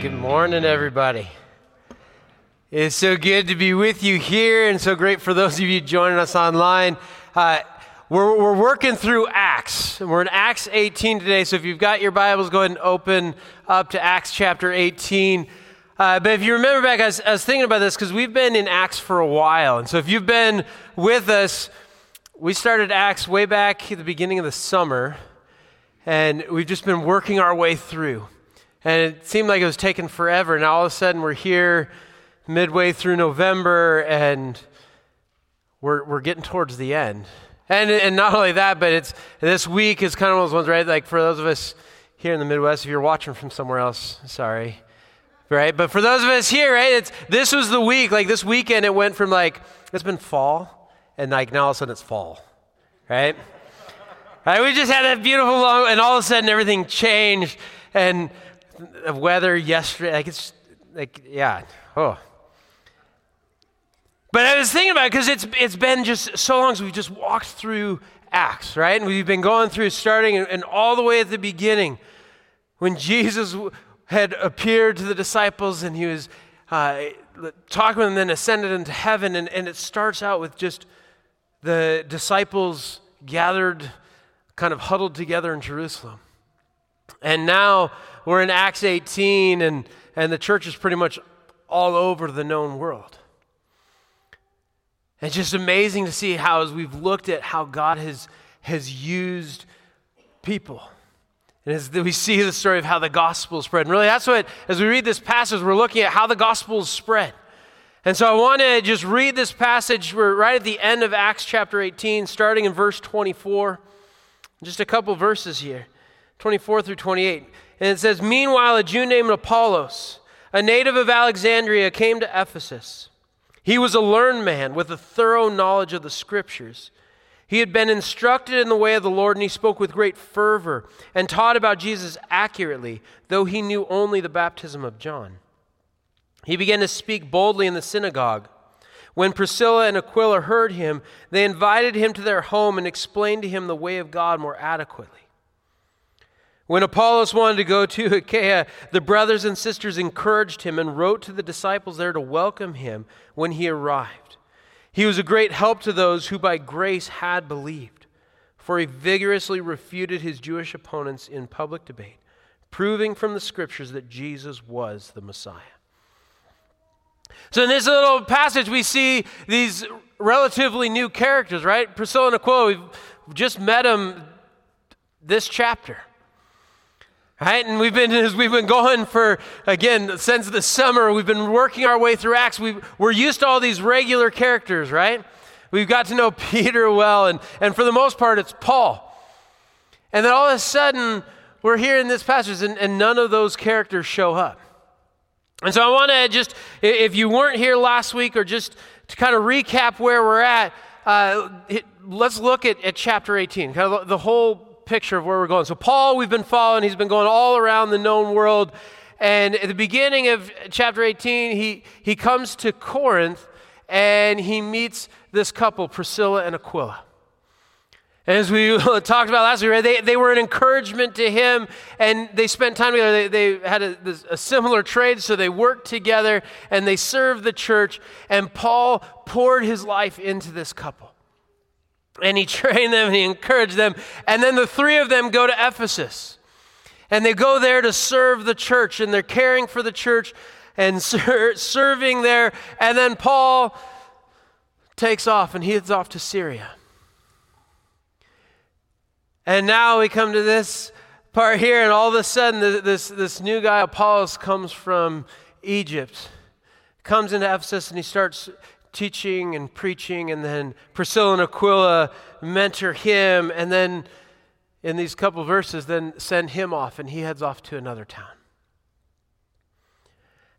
Good morning, everybody. It's so good to be with you here, and so great for those of you joining us online. Uh, we're, we're working through Acts. We're in Acts 18 today, so if you've got your Bibles, go ahead and open up to Acts chapter 18. Uh, but if you remember back, I was, I was thinking about this because we've been in Acts for a while. And so if you've been with us, we started Acts way back at the beginning of the summer, and we've just been working our way through. And it seemed like it was taking forever. Now all of a sudden we're here midway through November and we're, we're getting towards the end. And, and not only that, but it's this week is kind of one of those ones, right? Like for those of us here in the Midwest, if you're watching from somewhere else, sorry. Right? But for those of us here, right, it's this was the week, like this weekend it went from like it's been fall and like now all of a sudden it's fall. Right? right? We just had that beautiful long and all of a sudden everything changed and of weather yesterday. Like it's like yeah. Oh. But I was thinking about it because it's it's been just so long since we just walked through Acts, right? And we've been going through starting and, and all the way at the beginning when Jesus had appeared to the disciples and he was uh, talking with them, then ascended into heaven. And, and it starts out with just the disciples gathered, kind of huddled together in Jerusalem. And now we're in Acts 18, and, and the church is pretty much all over the known world. It's just amazing to see how, as we've looked at how God has, has used people. And as we see the story of how the gospel spread. And really, that's what, as we read this passage, we're looking at how the gospel spread. And so I want to just read this passage. We're right at the end of Acts chapter 18, starting in verse 24. Just a couple verses here 24 through 28. And it says, Meanwhile, a Jew named Apollos, a native of Alexandria, came to Ephesus. He was a learned man with a thorough knowledge of the scriptures. He had been instructed in the way of the Lord, and he spoke with great fervor and taught about Jesus accurately, though he knew only the baptism of John. He began to speak boldly in the synagogue. When Priscilla and Aquila heard him, they invited him to their home and explained to him the way of God more adequately. When Apollos wanted to go to Achaia, the brothers and sisters encouraged him and wrote to the disciples there to welcome him when he arrived. He was a great help to those who by grace had believed, for he vigorously refuted his Jewish opponents in public debate, proving from the scriptures that Jesus was the Messiah. So, in this little passage, we see these relatively new characters, right? Priscilla and Aquila, we've just met them this chapter. Right? And we've been, as we've been going for, again, since the summer, we've been working our way through Acts. we we're used to all these regular characters, right? We've got to know Peter well, and, and for the most part, it's Paul. And then all of a sudden, we're here in this passage, and, and none of those characters show up. And so I want to just, if you weren't here last week, or just to kind of recap where we're at, uh, let's look at, at chapter 18, kind of the whole picture of where we're going. So, Paul, we've been following, he's been going all around the known world. And at the beginning of chapter 18, he, he comes to Corinth and he meets this couple, Priscilla and Aquila. And as we talked about last week, they, they were an encouragement to him, and they spent time together. They, they had a, a, similar trade, so they worked together and they served the church. And Paul poured his life into this couple and he trained them and he encouraged them. And then the three of them go to Ephesus. And they go there to serve the church, and they're caring for the church and ser- serving there. And then Paul takes off and he heads off to Syria. And now we come to this part here, and all of a sudden, this, this new guy, Apollos, comes from Egypt, comes into Ephesus, and he starts teaching and preaching, and then Priscilla and Aquila mentor him, and then in these couple verses, then send him off, and he heads off to another town.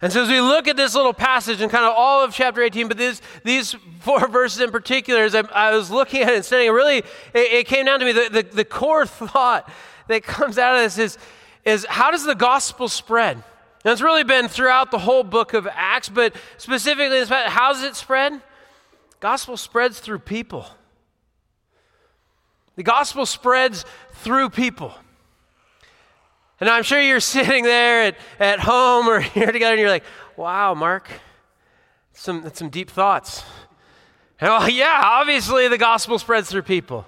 And so, as we look at this little passage and kind of all of chapter 18, but this, these four verses in particular, as I, I was looking at it and studying, really, it, it came down to me the, the, the core thought that comes out of this is, is how does the gospel spread? And it's really been throughout the whole book of Acts, but specifically, how does it spread? Gospel spreads through people. The gospel spreads through people. And I'm sure you're sitting there at, at home or here together and you're like, wow, Mark, some, some deep thoughts. And well, yeah, obviously the gospel spreads through people.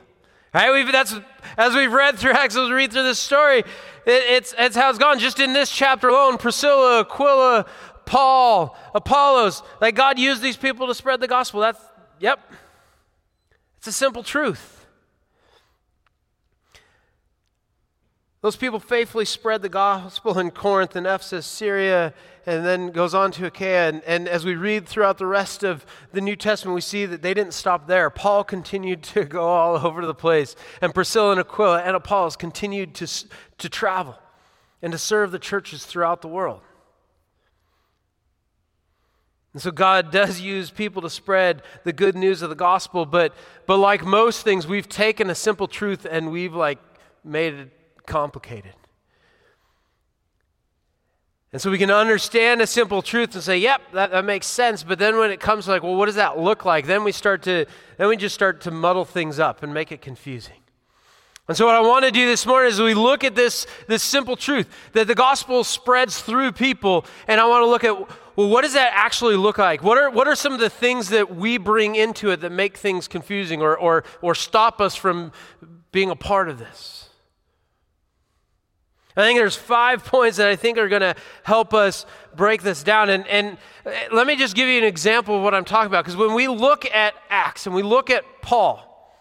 Right? We've, that's, as we've read through Acts, as we read through this story, it, it's, it's how it's gone. Just in this chapter alone, Priscilla, Aquila, Paul, Apollos, like God used these people to spread the gospel. That's, yep, it's a simple truth. Those people faithfully spread the gospel in Corinth and Ephesus, Syria, and then goes on to Achaia. And, and, as we read throughout the rest of the New Testament, we see that they didn't stop there. Paul continued to go all over the place. And Priscilla and Aquila and Apollos continued to, to travel and to serve the churches throughout the world. And so God does use people to spread the good news of the gospel, but, but like most things, we've taken a simple truth and we've like made it complicated. And so we can understand a simple truth and say, yep, that, that makes sense. But then when it comes to like, well, what does that look like? Then we start to, then we just start to muddle things up and make it confusing. And so what I want to do this morning is we look at this, this simple truth that the gospel spreads through people. And I want to look at, well, what does that actually look like? What are, what are some of the things that we bring into it that make things confusing or, or, or stop us from being a part of this? I think there's five points that I think are going to help us break this down. And, and uh, let me just give you an example of what I'm talking about. Because when we look at Acts and we look at Paul,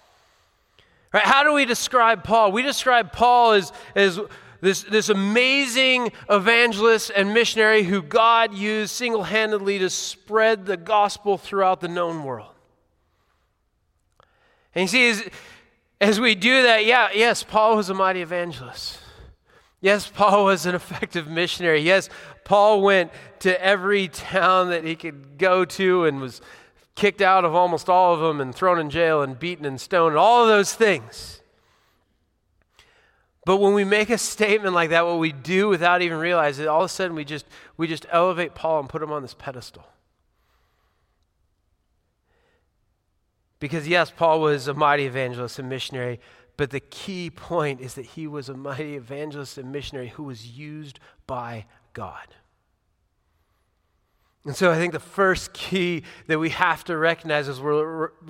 right, how do we describe Paul? We describe Paul as, as this, this amazing evangelist and missionary who God used single handedly to spread the gospel throughout the known world. And you see, as, as we do that, yeah, yes, Paul was a mighty evangelist. Yes, Paul was an effective missionary. Yes, Paul went to every town that he could go to and was kicked out of almost all of them and thrown in jail and beaten and stoned and all of those things. But when we make a statement like that, what we do without even realizing it, all of a sudden we just, we just elevate Paul and put him on this pedestal. Because, yes, Paul was a mighty evangelist and missionary, but the key point is that he was a mighty evangelist and missionary who was used by God. And so I think the first key that we have to recognize as, we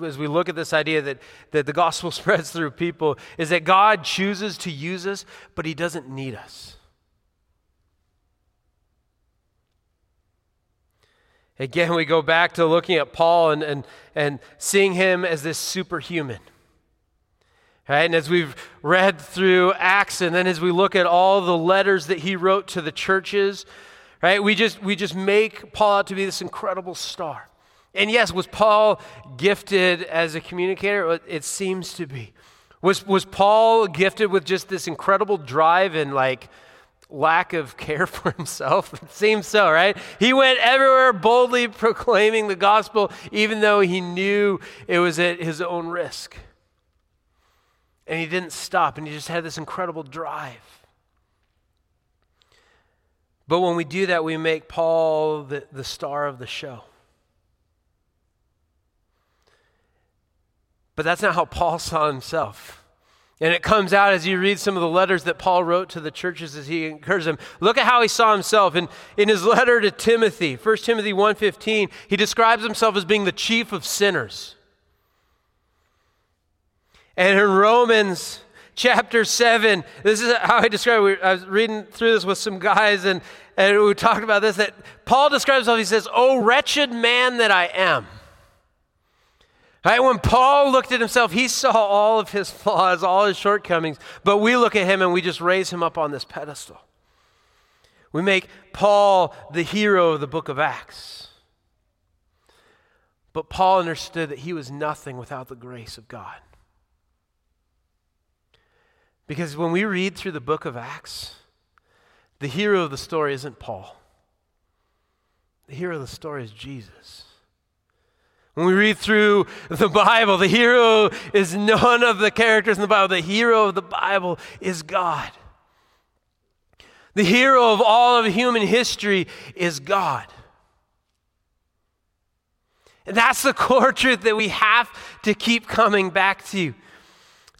as we look at this idea that, that the gospel spreads through people is that God chooses to use us, but he doesn't need us. Again, we go back to looking at Paul and, and, and seeing him as this superhuman. Right? And as we've read through Acts, and then as we look at all the letters that he wrote to the churches, right, we just, we just make Paul out to be this incredible star. And yes, was Paul gifted as a communicator? It seems to be. Was, was Paul gifted with just this incredible drive and like lack of care for himself? It seems so, right? He went everywhere boldly proclaiming the gospel, even though he knew it was at his own risk. And he didn't stop, and he just had this incredible drive. But when we do that, we make Paul the, the star of the show. But that's not how Paul saw himself. And it comes out as you read some of the letters that Paul wrote to the churches as he encouraged them. Look at how he saw himself. In, in his letter to Timothy, 1 Timothy 1.15, he describes himself as being the chief of sinners. And in Romans chapter 7, this is how I describe it. I was reading through this with some guys, and, and we talked about this that Paul describes himself, he says, Oh, wretched man that I am. Right? When Paul looked at himself, he saw all of his flaws, all his shortcomings, but we look at him and we just raise him up on this pedestal. We make Paul the hero of the book of Acts. But Paul understood that he was nothing without the grace of God. Because when we read through the book of Acts, the hero of the story isn't Paul. The hero of the story is Jesus. When we read through the Bible, the hero is none of the characters in the Bible. The hero of the Bible is God. The hero of all of human history is God. And that's the core truth that we have to keep coming back to.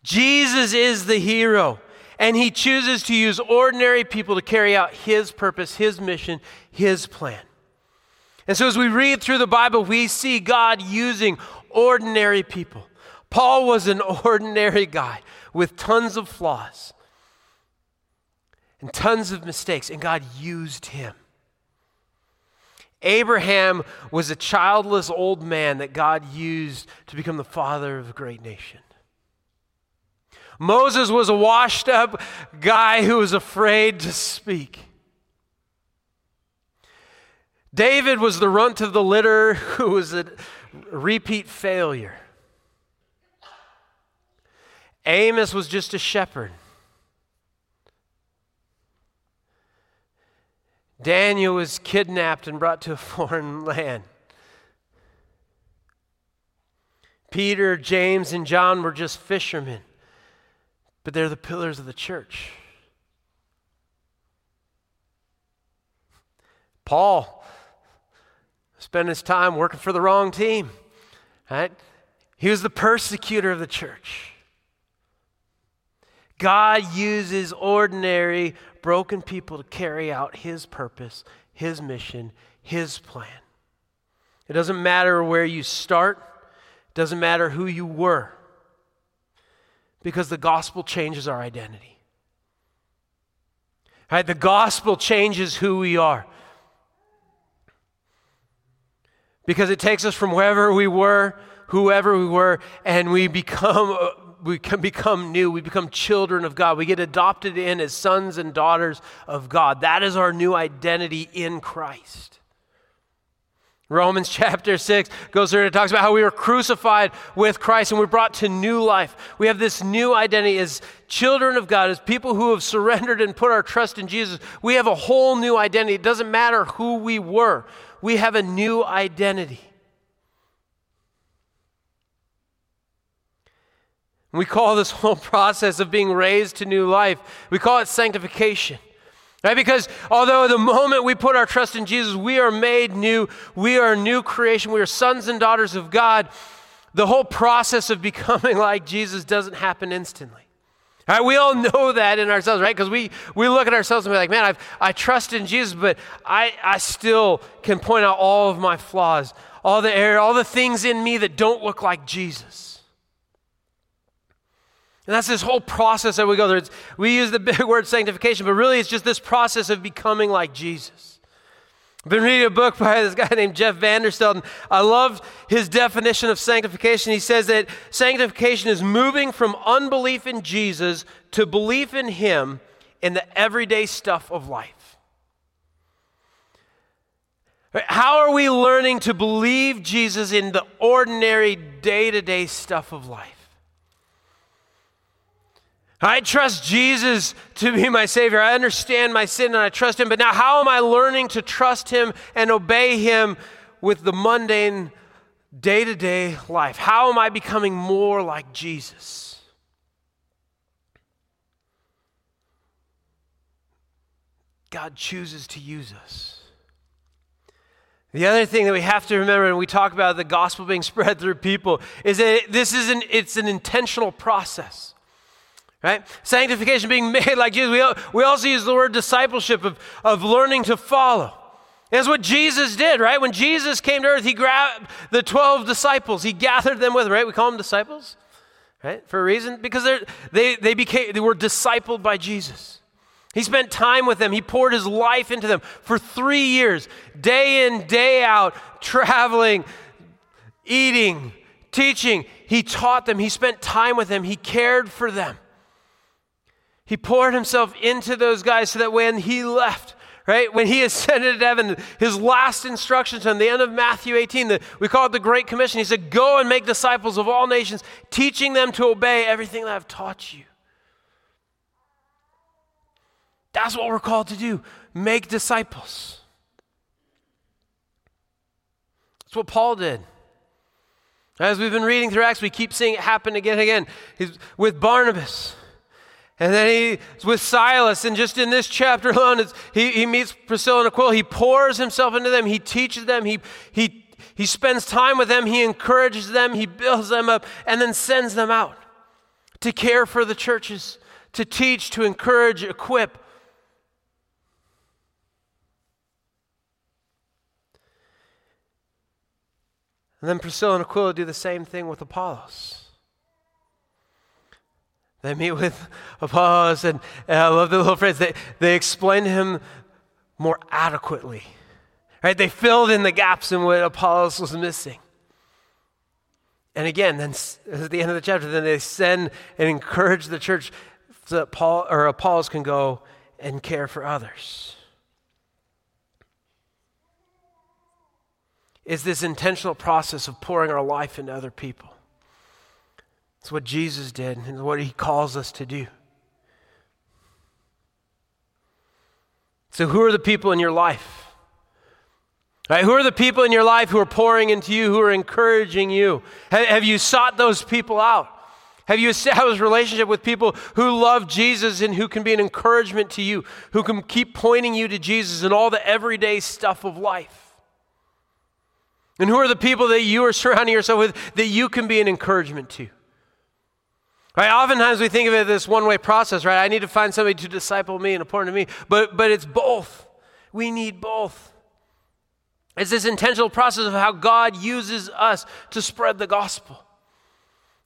Jesus is the hero. And he chooses to use ordinary people to carry out his purpose, his mission, his plan. And so as we read through the Bible, we see God using ordinary people. Paul was an ordinary guy with tons of flaws and tons of mistakes, and God used him. Abraham was a childless old man that God used to become the father of a great nation. Moses was a washed up guy who was afraid to speak. David was the runt of the litter who was a repeat failure. Amos was just a shepherd. Daniel was kidnapped and brought to a foreign land. Peter, James, and John were just fishermen, but they're the pillars of the church. Paul spent his time working for the wrong team. Right? He was the persecutor of the church. God uses ordinary, broken people to carry out His purpose, His mission, His plan. It doesn't matter where you start, it doesn't matter who you were, because the gospel changes our identity. Right? The gospel changes who we are. Because it takes us from wherever we were, whoever we were, and we become uh, we can become new. We become children of God. We get adopted in as sons and daughters of God. That is our new identity in Christ. Romans chapter 6 goes through and talks about how we were crucified with Christ and we're brought to new life. We have this new identity as children of God, as people who have surrendered and put our trust in Jesus. We have a whole new identity. It doesn't matter who we were, we have a new identity. We call this whole process of being raised to new life, we call it sanctification. Right? Because although the moment we put our trust in Jesus, we are made new, we are a new creation, we are sons and daughters of God, the whole process of becoming like Jesus doesn't happen instantly. Right? We all know that in ourselves, right? Because we, we look at ourselves and be like, man, I've, I trust in Jesus, but I, I still can point out all of my flaws, all the error, all the things in me that don't look like Jesus. And that's this whole process that we go through. We use the big word sanctification, but really it's just this process of becoming like Jesus. I've been reading a book by this guy named Jeff Vanderstelt, and I love his definition of sanctification. He says that sanctification is moving from unbelief in Jesus to belief in Him in the everyday stuff of life. How are we learning to believe Jesus in the ordinary day to day stuff of life? I trust Jesus to be my Savior. I understand my sin and I trust Him. But now, how am I learning to trust Him and obey Him with the mundane day to day life? How am I becoming more like Jesus? God chooses to use us. The other thing that we have to remember when we talk about the gospel being spread through people is that this is an, it's an intentional process right? Sanctification, being made like Jesus. We, we also use the word discipleship of, of learning to follow. That's what Jesus did, right? When Jesus came to earth, he grabbed the 12 disciples, he gathered them with, right? We call them disciples, right? For a reason, because they, they, became, they were discipled by Jesus. He spent time with them. He poured his life into them for three years, day in, day out, traveling, eating, teaching. He taught them. He spent time with them. He cared for them. He poured himself into those guys so that when he left, right, when he ascended to heaven, his last instructions on the end of Matthew 18, the, we call it the Great Commission, he said, Go and make disciples of all nations, teaching them to obey everything that I've taught you. That's what we're called to do make disciples. That's what Paul did. As we've been reading through Acts, we keep seeing it happen again and again. He's with Barnabas. And then he's with Silas, and just in this chapter alone, he, he meets Priscilla and Aquila. He pours himself into them, he teaches them, he, he, he spends time with them, he encourages them, he builds them up, and then sends them out to care for the churches, to teach, to encourage, equip. And then Priscilla and Aquila do the same thing with Apollos. They meet with Apollos, and, and I love the little phrase, they, they explain him more adequately. Right? They filled in the gaps in what Apollos was missing. And again, then at the end of the chapter, then they send and encourage the church so that Paul or Apollos can go and care for others. Is this intentional process of pouring our life into other people. It's what Jesus did and what he calls us to do. So, who are the people in your life? Who are the people in your life who are pouring into you, who are encouraging you? Have, have you sought those people out? Have you established a relationship with people who love Jesus and who can be an encouragement to you, who can keep pointing you to Jesus and all the everyday stuff of life? And who are the people that you are surrounding yourself with that you can be an encouragement to? Right? Oftentimes we think of it as this one way process, right? I need to find somebody to disciple me and important to me. But, but it's both. We need both. It's this intentional process of how God uses us to spread the gospel.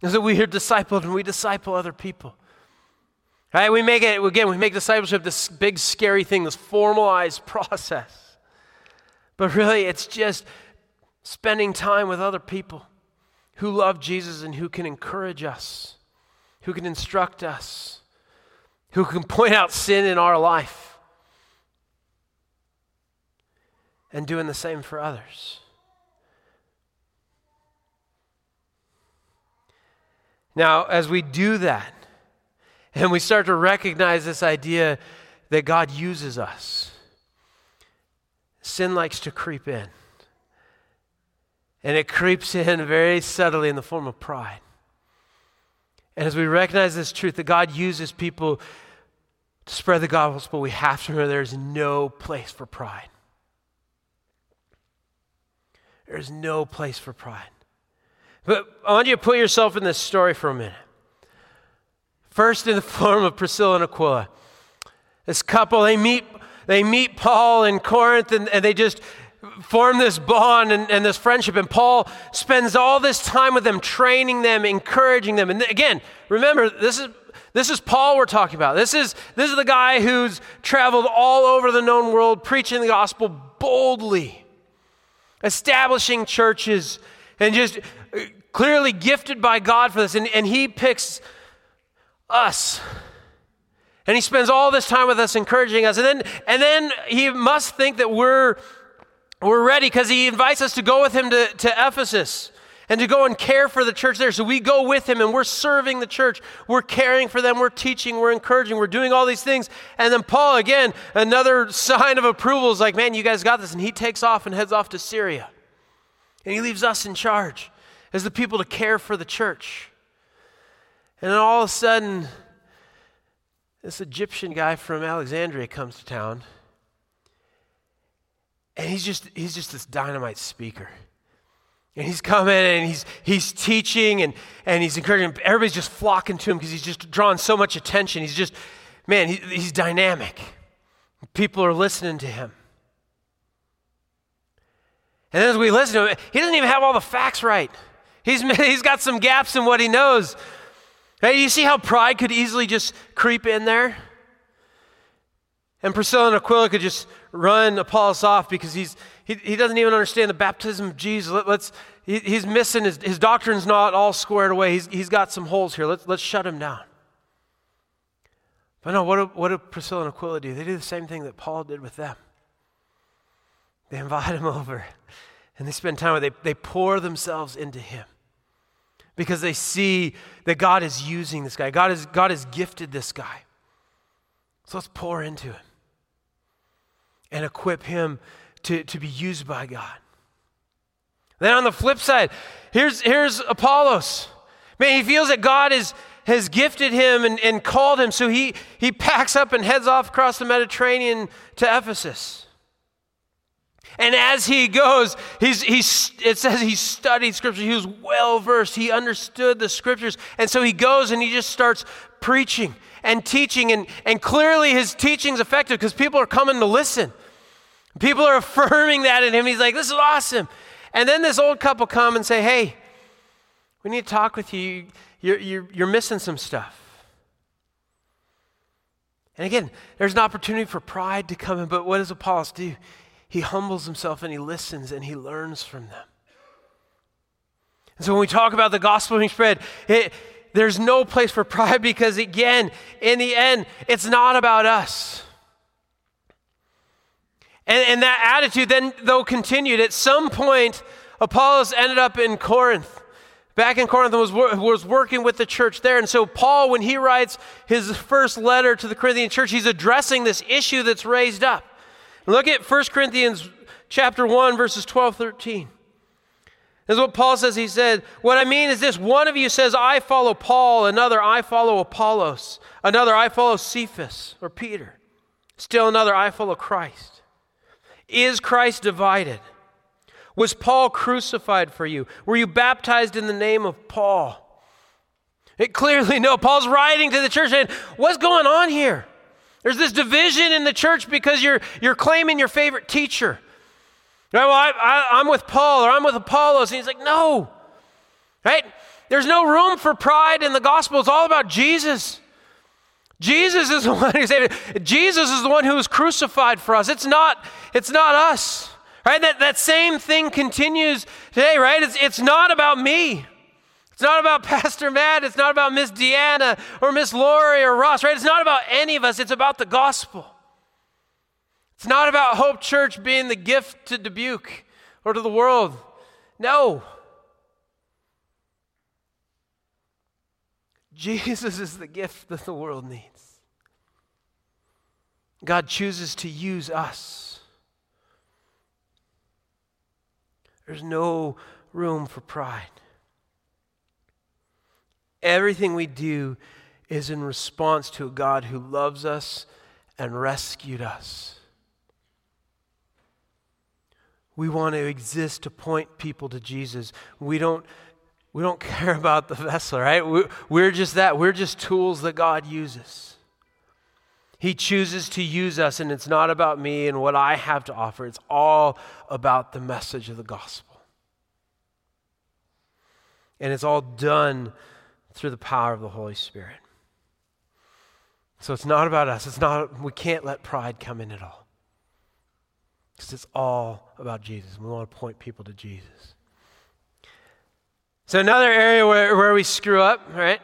Is that we are discipled and we disciple other people. Right? We make it, again, we make discipleship this big scary thing, this formalized process. But really, it's just spending time with other people who love Jesus and who can encourage us, who can instruct us, who can point out sin in our life and doing the same for others. Now, as we do that, and we start to recognize this idea that God uses us, sin likes to creep in. And it creeps in very subtly in the form of pride. And as we recognize this truth that God uses people to spread the gospel, we have to remember there's no place for pride. There's no place for pride. But I want you to put yourself in this story for a minute. First, in the form of Priscilla and Aquila. This couple, they meet, they meet Paul in Corinth and, and they just form this bond and, and, this friendship. And Paul spends all this time with them, training them, encouraging them. And again, remember, this is this is Paul we're talking about. This is, this is the guy who's traveled all over the known world preaching the gospel boldly establishing churches, and just uh, clearly gifted by God for this. And, and He picks us. And He spends all this time with us, encouraging us. And then, and then He must think that we're, we're ready because He invites us to go with Him to, to Ephesus and to go and care for the church there. So we go with him and we're serving the church. We're caring for them. We're teaching. We're encouraging. We're doing all these things. And then Paul, again, another sign of approval is like, man, you guys got this. And he takes off and heads off to Syria. And he leaves us in charge as the people to care for the church. And then all of a sudden, this Egyptian guy from Alexandria comes to town. And he's just, he's just this dynamite speaker. And he's coming and he's, he's teaching and, and he's encouraging. Everybody's just flocking to him because he's just drawing so much attention. He's just, man, he, he's dynamic. People are listening to him. And as we listen to him, he doesn't even have all the facts right. He's, he's got some gaps in what he knows. Hey, you see how pride could easily just creep in there? And Priscilla and Aquila could just run Apollos off because he's, he, he doesn't even understand the baptism of Jesus. Let, us he, he's missing, his, his doctrine's not all squared away. He's, he's got some holes here. Let's, let's shut him down. But no, what do, what do Priscilla and Aquila do? They do the same thing that Paul did with them. They invite him over and they spend time with him. They, they pour themselves into him because they see that God is using this guy. God, is, God has gifted this guy. So let's pour into him and equip him to, to be used by God. Then on the flip side, here's, here's Apollos. Man, he feels that God is, has gifted him and, and called him, so he, he packs up and heads off across the Mediterranean to Ephesus. And as he goes, he's, he's, it says he studied scripture. He was well versed. He understood the scriptures. And so he goes and he just starts preaching and teaching, and, and clearly his teaching's effective because people are coming to listen. People are affirming that in him. He's like, this is awesome. And then this old couple come and say, hey, we need to talk with you. You're, you're, you're missing some stuff. And again, there's an opportunity for pride to come in, but what does Apollos do? He humbles himself and he listens and he learns from them. And so when we talk about the gospel being spread, it, there's no place for pride because, again, in the end, it's not about us. And, and that attitude then, though, continued. At some point, Apollos ended up in Corinth. Back in Corinth, was, was working with the church there. And so, Paul, when he writes his first letter to the Corinthian church, he's addressing this issue that's raised up. Look at 1 Corinthians chapter 1, verses 12, 13. This is what Paul says. He said, What I mean is this one of you says, I follow Paul, another, I follow Apollos, another, I follow Cephas or Peter, still another, I follow Christ. Is Christ divided? Was Paul crucified for you? Were you baptized in the name of Paul? It clearly no. Paul's writing to the church and What's going on here? There's this division in the church because you're, you're claiming your favorite teacher. Right? Well, I, I, I'm with Paul or I'm with Apollos. And he's like, no. Right? There's no room for pride in the gospel. It's all about Jesus. Jesus is the one who saved. Jesus is the one who was crucified for us. It's not, it's not us. Right? That, that same thing continues today, right? It's, it's not about me. It's not about Pastor Matt. It's not about Miss Deanna or Miss Lori or Ross, right? It's not about any of us. It's about the gospel. It's not about Hope Church being the gift to Dubuque or to the world. No. Jesus is the gift that the world needs. God chooses to use us. There's no room for pride. Everything we do is in response to a God who loves us and rescued us. We want to exist to point people to Jesus. We don't, we don't care about the vessel, right? We're just that. We're just tools that God uses. He chooses to use us, and it's not about me and what I have to offer. It's all about the message of the gospel. And it's all done through the power of the Holy Spirit. So it's not about us. It's not, we can't let pride come in at all. Because it's all about Jesus. We want to point people to Jesus. So, another area where, where we screw up, right?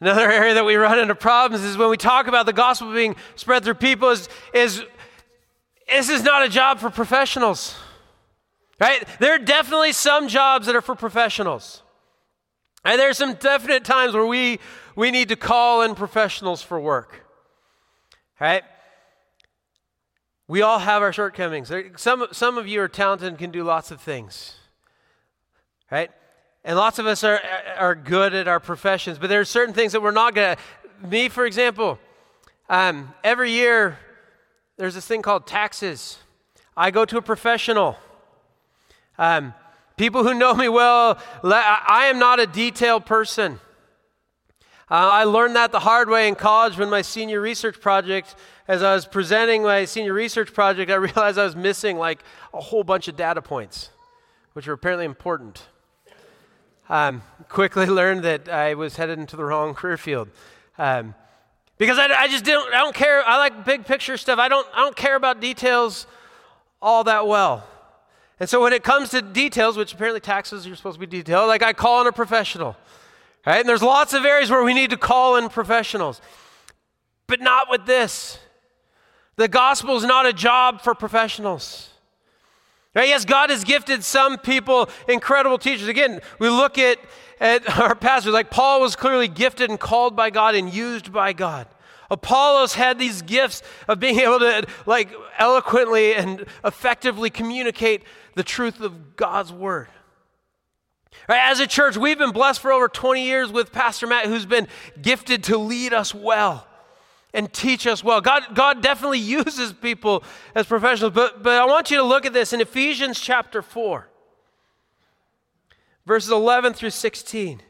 Another area that we run into problems is when we talk about the gospel being spread through people is, is this is not a job for professionals. Right? There are definitely some jobs that are for professionals. And there are some definite times where we, we need to call in professionals for work. Right? We all have our shortcomings. Some, some of you are talented and can do lots of things, right? And lots of us are, are good at our professions, but there are certain things that we're not good at. Me, for example, um, every year there's this thing called taxes. I go to a professional. Um, people who know me well, I am not a detailed person. Uh, I learned that the hard way in college when my senior research project as I was presenting my senior research project, I realized I was missing like a whole bunch of data points, which are apparently important. Um, quickly learned that I was headed into the wrong career field. Um, because I, I, just didn't, I don't care. I like big picture stuff. I don't, I don't care about details all that well. And so when it comes to details, which apparently taxes are supposed to be detailed, like I call on a professional. Right? And there's lots of areas where we need to call in professionals. But not with this. The gospel is not a job for professionals. Right? Yes, God has gifted some people incredible teachers. Again, we look at, at our pastors, like Paul was clearly gifted and called by God and used by God. Apollos had these gifts of being able to like eloquently and effectively communicate the truth of God's word. Right? As a church, we've been blessed for over 20 years with Pastor Matt, who's been gifted to lead us well and teach us well. God, God definitely uses people as professionals, but, but I want you to look at this in Ephesians chapter 4, verses 11 through 16.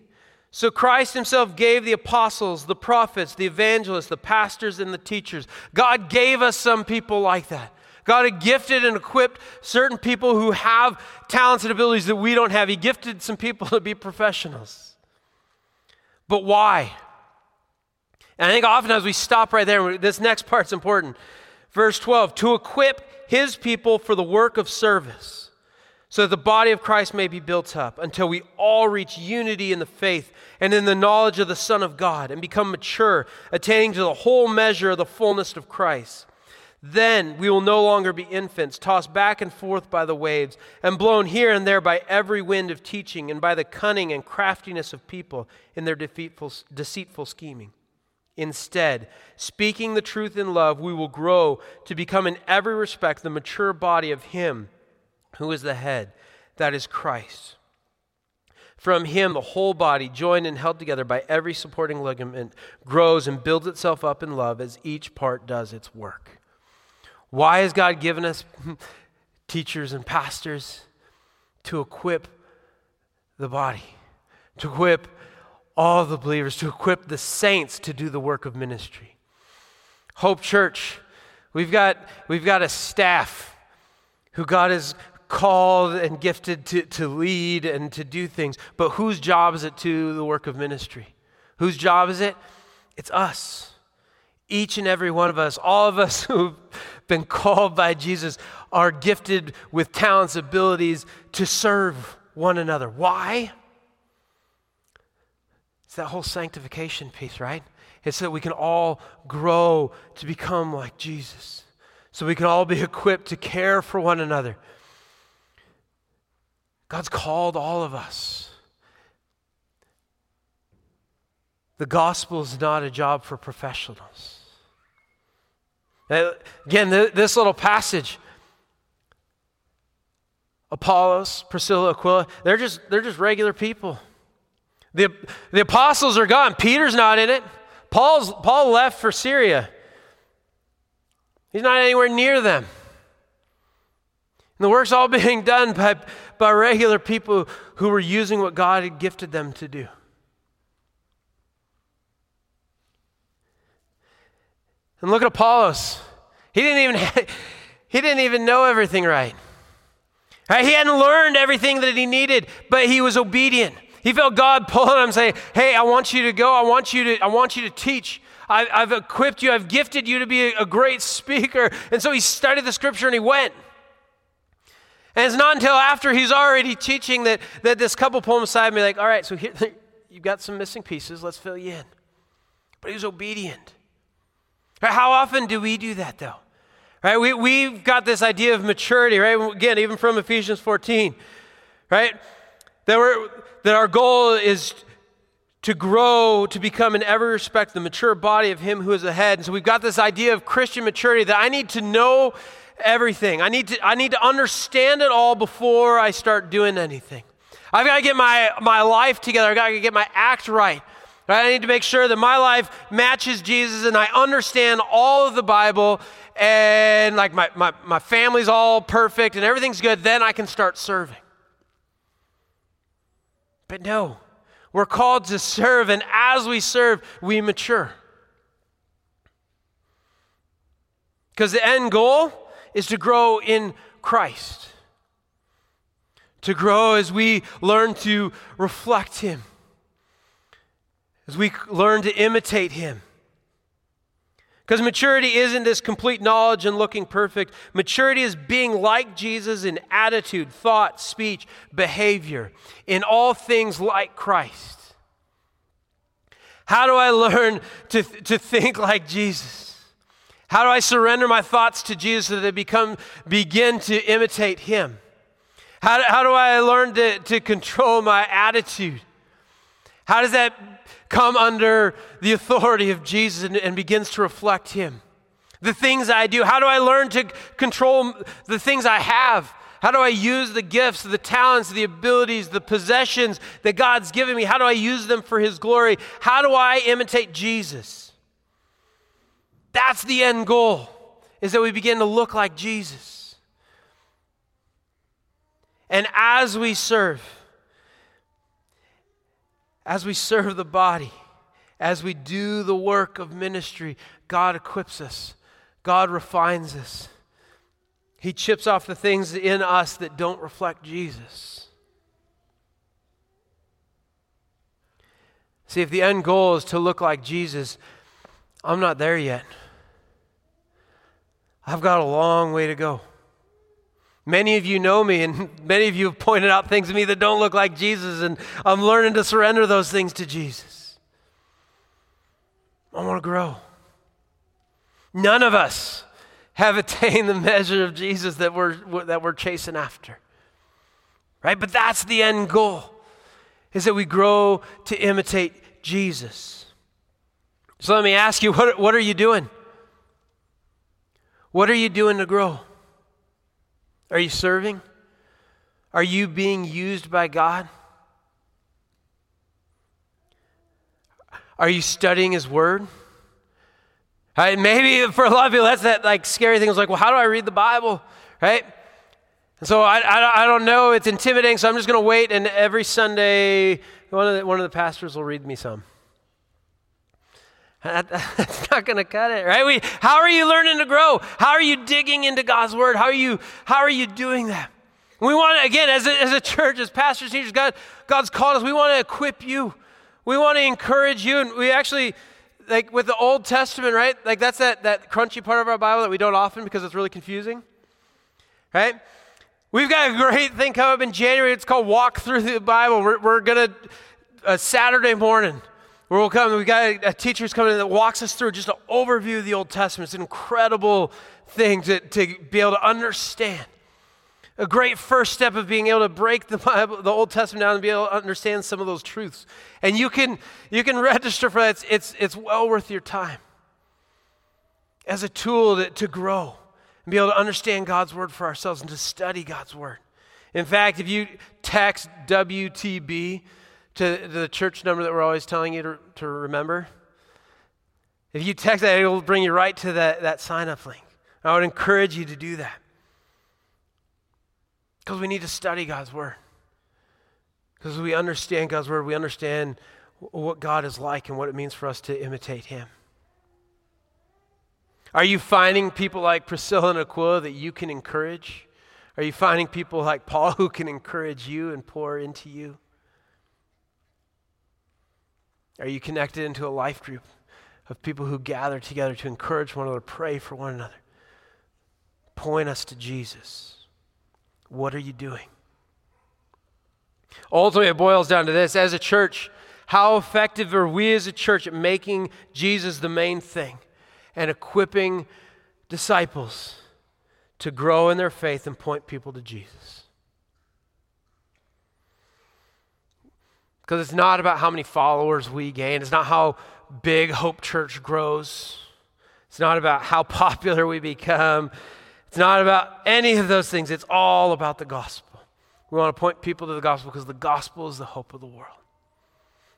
So Christ himself gave the apostles, the prophets, the evangelists, the pastors, and the teachers. God gave us some people like that. God had gifted and equipped certain people who have talents and abilities that we don't have. He gifted some people to be professionals. But why? And I think oftentimes we stop right there. This next part's important. Verse 12 to equip his people for the work of service, so that the body of Christ may be built up until we all reach unity in the faith and in the knowledge of the Son of God and become mature, attaining to the whole measure of the fullness of Christ. Then we will no longer be infants, tossed back and forth by the waves, and blown here and there by every wind of teaching, and by the cunning and craftiness of people in their deceitful scheming. Instead, speaking the truth in love, we will grow to become in every respect the mature body of Him who is the head, that is Christ. From Him, the whole body, joined and held together by every supporting ligament, grows and builds itself up in love as each part does its work. Why has God given us teachers and pastors? To equip the body, to equip all the believers, to equip the saints to do the work of ministry. Hope Church, we've got, we've got a staff who God has called and gifted to, to lead and to do things, but whose job is it to the work of ministry? Whose job is it? It's us. Each and every one of us, all of us who've been called by Jesus, are gifted with talents, abilities to serve one another. Why? It's that whole sanctification piece, right? It's so that we can all grow to become like Jesus. So we can all be equipped to care for one another. God's called all of us. The gospel is not a job for professionals. Again, this little passage, Apollos, Priscilla, Aquila, they're just, they're just regular people. The, the apostles are gone. Peter's not in it. Paul's, Paul left for Syria. He's not anywhere near them. And the work's all being done by, by regular people who were using what God had gifted them to do. And look at Apollos. He didn't even, he didn't even know everything right. right. He hadn't learned everything that he needed, but he was obedient. He felt God pulling him, and saying, Hey, I want you to go. I want you to, I want you to teach. I, have equipped you. I've gifted you to be a, a great speaker. And so he studied the scripture and he went. And it's not until after he's already teaching that, that this couple pull him aside and be like, all right, so here, you've got some missing pieces. Let's fill you in. But he was obedient. How often do we do that, though? Right? We, we've got this idea of maturity, right? Again, even from Ephesians 14, right? That, we're, that our goal is to grow to become in every respect the mature body of him who is the head and so we've got this idea of christian maturity that i need to know everything i need to i need to understand it all before i start doing anything i've got to get my my life together i've got to get my act right right i need to make sure that my life matches jesus and i understand all of the bible and like my, my, my family's all perfect and everything's good then i can start serving but no, we're called to serve, and as we serve, we mature. Because the end goal is to grow in Christ, to grow as we learn to reflect Him, as we learn to imitate Him. Because maturity isn't this complete knowledge and looking perfect. Maturity is being like Jesus in attitude, thought, speech, behavior, in all things like Christ. How do I learn to, to think like Jesus? How do I surrender my thoughts to Jesus so that they become, begin to imitate Him? How how do I learn to, to control my attitude? How does that come under the authority of Jesus and, and begins to reflect Him? The things I do, how do I learn to control the things I have? How do I use the gifts, the talents, the abilities, the possessions that God's given me? How do I use them for His glory? How do I imitate Jesus? That's the end goal, is that we begin to look like Jesus. And as we serve, as we serve the body, as we do the work of ministry, God equips us, God refines us. He chips off the things in us that don't reflect Jesus. See, if the end goal is to look like Jesus, I'm not there yet. I've got a long way to go. Many of you know me, and many of you have pointed out things to me that don't look like Jesus, and I'm learning to surrender those things to Jesus. I want to grow. None of us have attained the measure of Jesus that we're, that we're chasing after. Right? But that's the end goal, is that we grow to imitate Jesus. So let me ask you, what, what are you doing? What are you doing to grow? Are you serving? Are you being used by God? Are you studying His Word? Right? Maybe for a lot of people, that's that like scary thing. It's like, well, how do I read the Bible? Right? And so I, I, I don't know. It's intimidating. So I'm just going to wait, and every Sunday, one of the, one of the pastors will read me some. That's not going to cut it, right? We, how are you learning to grow? How are you digging into God's word? How are you, how are you doing that? We want to, again, as a, as a church, as pastors, teachers, God, God's called us. We want to equip you. We want to encourage you. And we actually, like with the Old Testament, right? Like that's that, that crunchy part of our Bible that we don't often because it's really confusing, right? We've got a great thing coming up in January. It's called Walk Through the Bible. We're, we're going to, a uh, Saturday morning, where we'll come, We've got a, a teacher's coming in that walks us through just an overview of the Old Testament. It's an incredible thing to, to be able to understand. A great first step of being able to break the Bible, the Old Testament down and be able to understand some of those truths. And you can you can register for that. It's it's, it's well worth your time. As a tool to, to grow and be able to understand God's word for ourselves and to study God's word. In fact, if you text WTB to the church number that we're always telling you to, to remember? If you text that, it'll bring you right to that, that sign up link. I would encourage you to do that. Because we need to study God's Word. Because we understand God's Word, we understand what God is like and what it means for us to imitate Him. Are you finding people like Priscilla and Aquila that you can encourage? Are you finding people like Paul who can encourage you and pour into you? Are you connected into a life group of people who gather together to encourage one another, pray for one another, point us to Jesus? What are you doing? Ultimately, it boils down to this as a church, how effective are we as a church at making Jesus the main thing and equipping disciples to grow in their faith and point people to Jesus? Because it's not about how many followers we gain, it's not how big Hope Church grows, it's not about how popular we become, it's not about any of those things. It's all about the gospel. We want to point people to the gospel because the gospel is the hope of the world.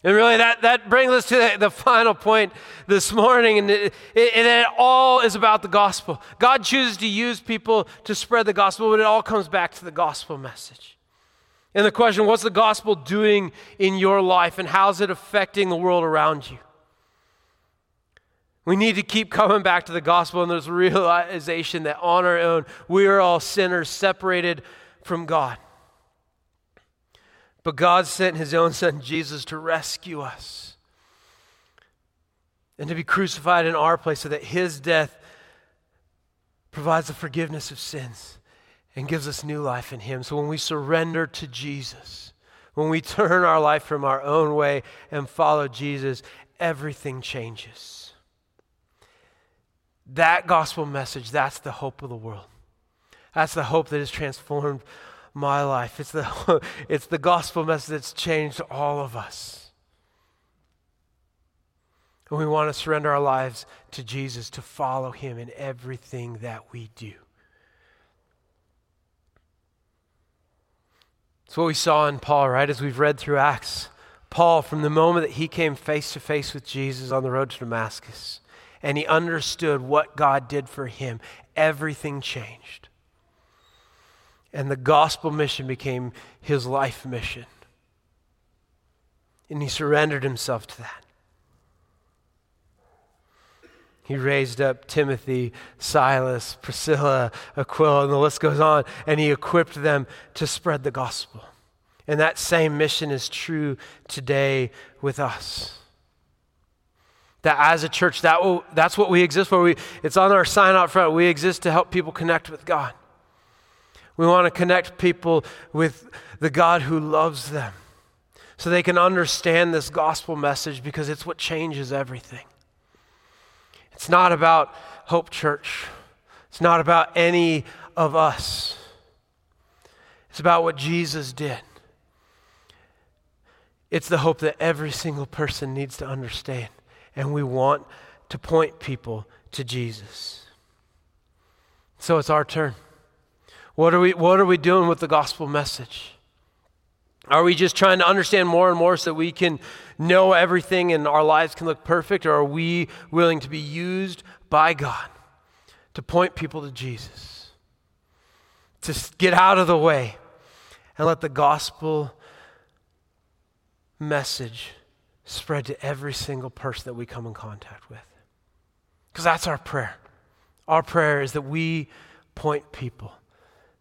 And really, that, that brings us to the, the final point this morning, and it, it, it, all is about the gospel. God chooses to use people to spread the gospel, but it all comes back to the gospel message. And the question, what's the gospel doing in your life and how's it affecting the world around you? We need to keep coming back to the gospel and this realization that on our own, we are all sinners separated from God. But God sent his own son Jesus to rescue us and to be crucified in our place so that his death provides the forgiveness of sins and gives us new life in Him. So when we surrender to Jesus, when we turn our life from our own way and follow Jesus, everything changes. That gospel message, that's the hope of the world. That's the hope that has transformed my life. It's the, it's the gospel message that's changed all of us. And we want to surrender our lives to Jesus, to follow Him in everything that we do. It's what we saw in Paul, right, as we've read through Acts. Paul, from the moment that he came face to face with Jesus on the road to Damascus, and he understood what God did for him, everything changed. And the gospel mission became his life mission. And he surrendered himself to that. He raised up Timothy, Silas, Priscilla, Aquila, and the list goes on, and he equipped them to spread the gospel. And that same mission is true today with us. That as a church, that will, that's what we exist for. We, it's on our sign out front. We exist to help people connect with God. We want to connect people with the God who loves them so they can understand this gospel message because it's what changes everything. It's not about Hope Church, it's not about any of us. It's about what Jesus did. It's the hope that every single person needs to understand. And we want to point people to Jesus. So it's our turn. What are we, what are we doing with the gospel message? Are we just trying to understand more and more so that we can know everything and our lives can look perfect? Or are we willing to be used by God to point people to Jesus? To get out of the way and let the gospel message spread to every single person that we come in contact with. Because that's our prayer. Our prayer is that we point people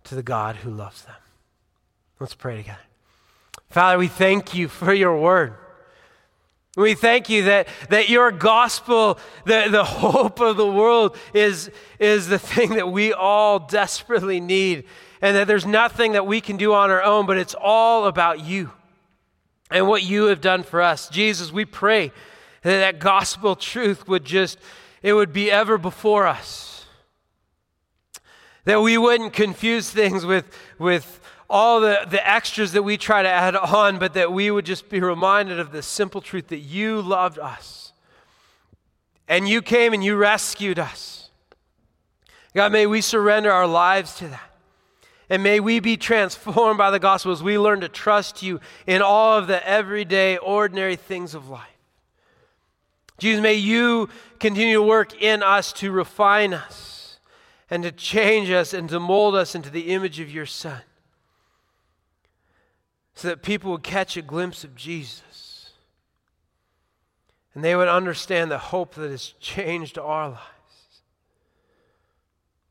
to the God who loves them. Let's pray together. Father, we thank you for your word. We thank you that, that your gospel, the, the hope of the world, is, is the thing that we all desperately need, and that there's nothing that we can do on our own, but it's all about you and what you have done for us. Jesus, we pray that that gospel truth would just, it would be ever before us. That we wouldn't confuse things with, with all the, the extras that we try to add on, but that we would just be reminded of the simple truth that you loved us. And you came and you rescued us. God, may we surrender our lives to that. And may we be transformed by the gospel as we learn to trust you in all of the everyday, ordinary things of life. Jesus, may you continue to work in us to refine us and to change us and to mold us into the image of your Son so that people would catch a glimpse of Jesus and they would understand the hope that has changed our lives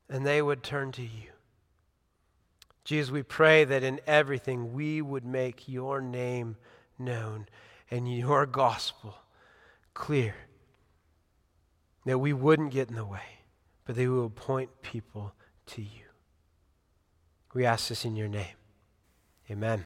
and they would turn to you. Jesus, we pray that in everything we would make your name known and your gospel clear. That we wouldn't get in the way, but that we would point people to you. We ask this in your name. Amen.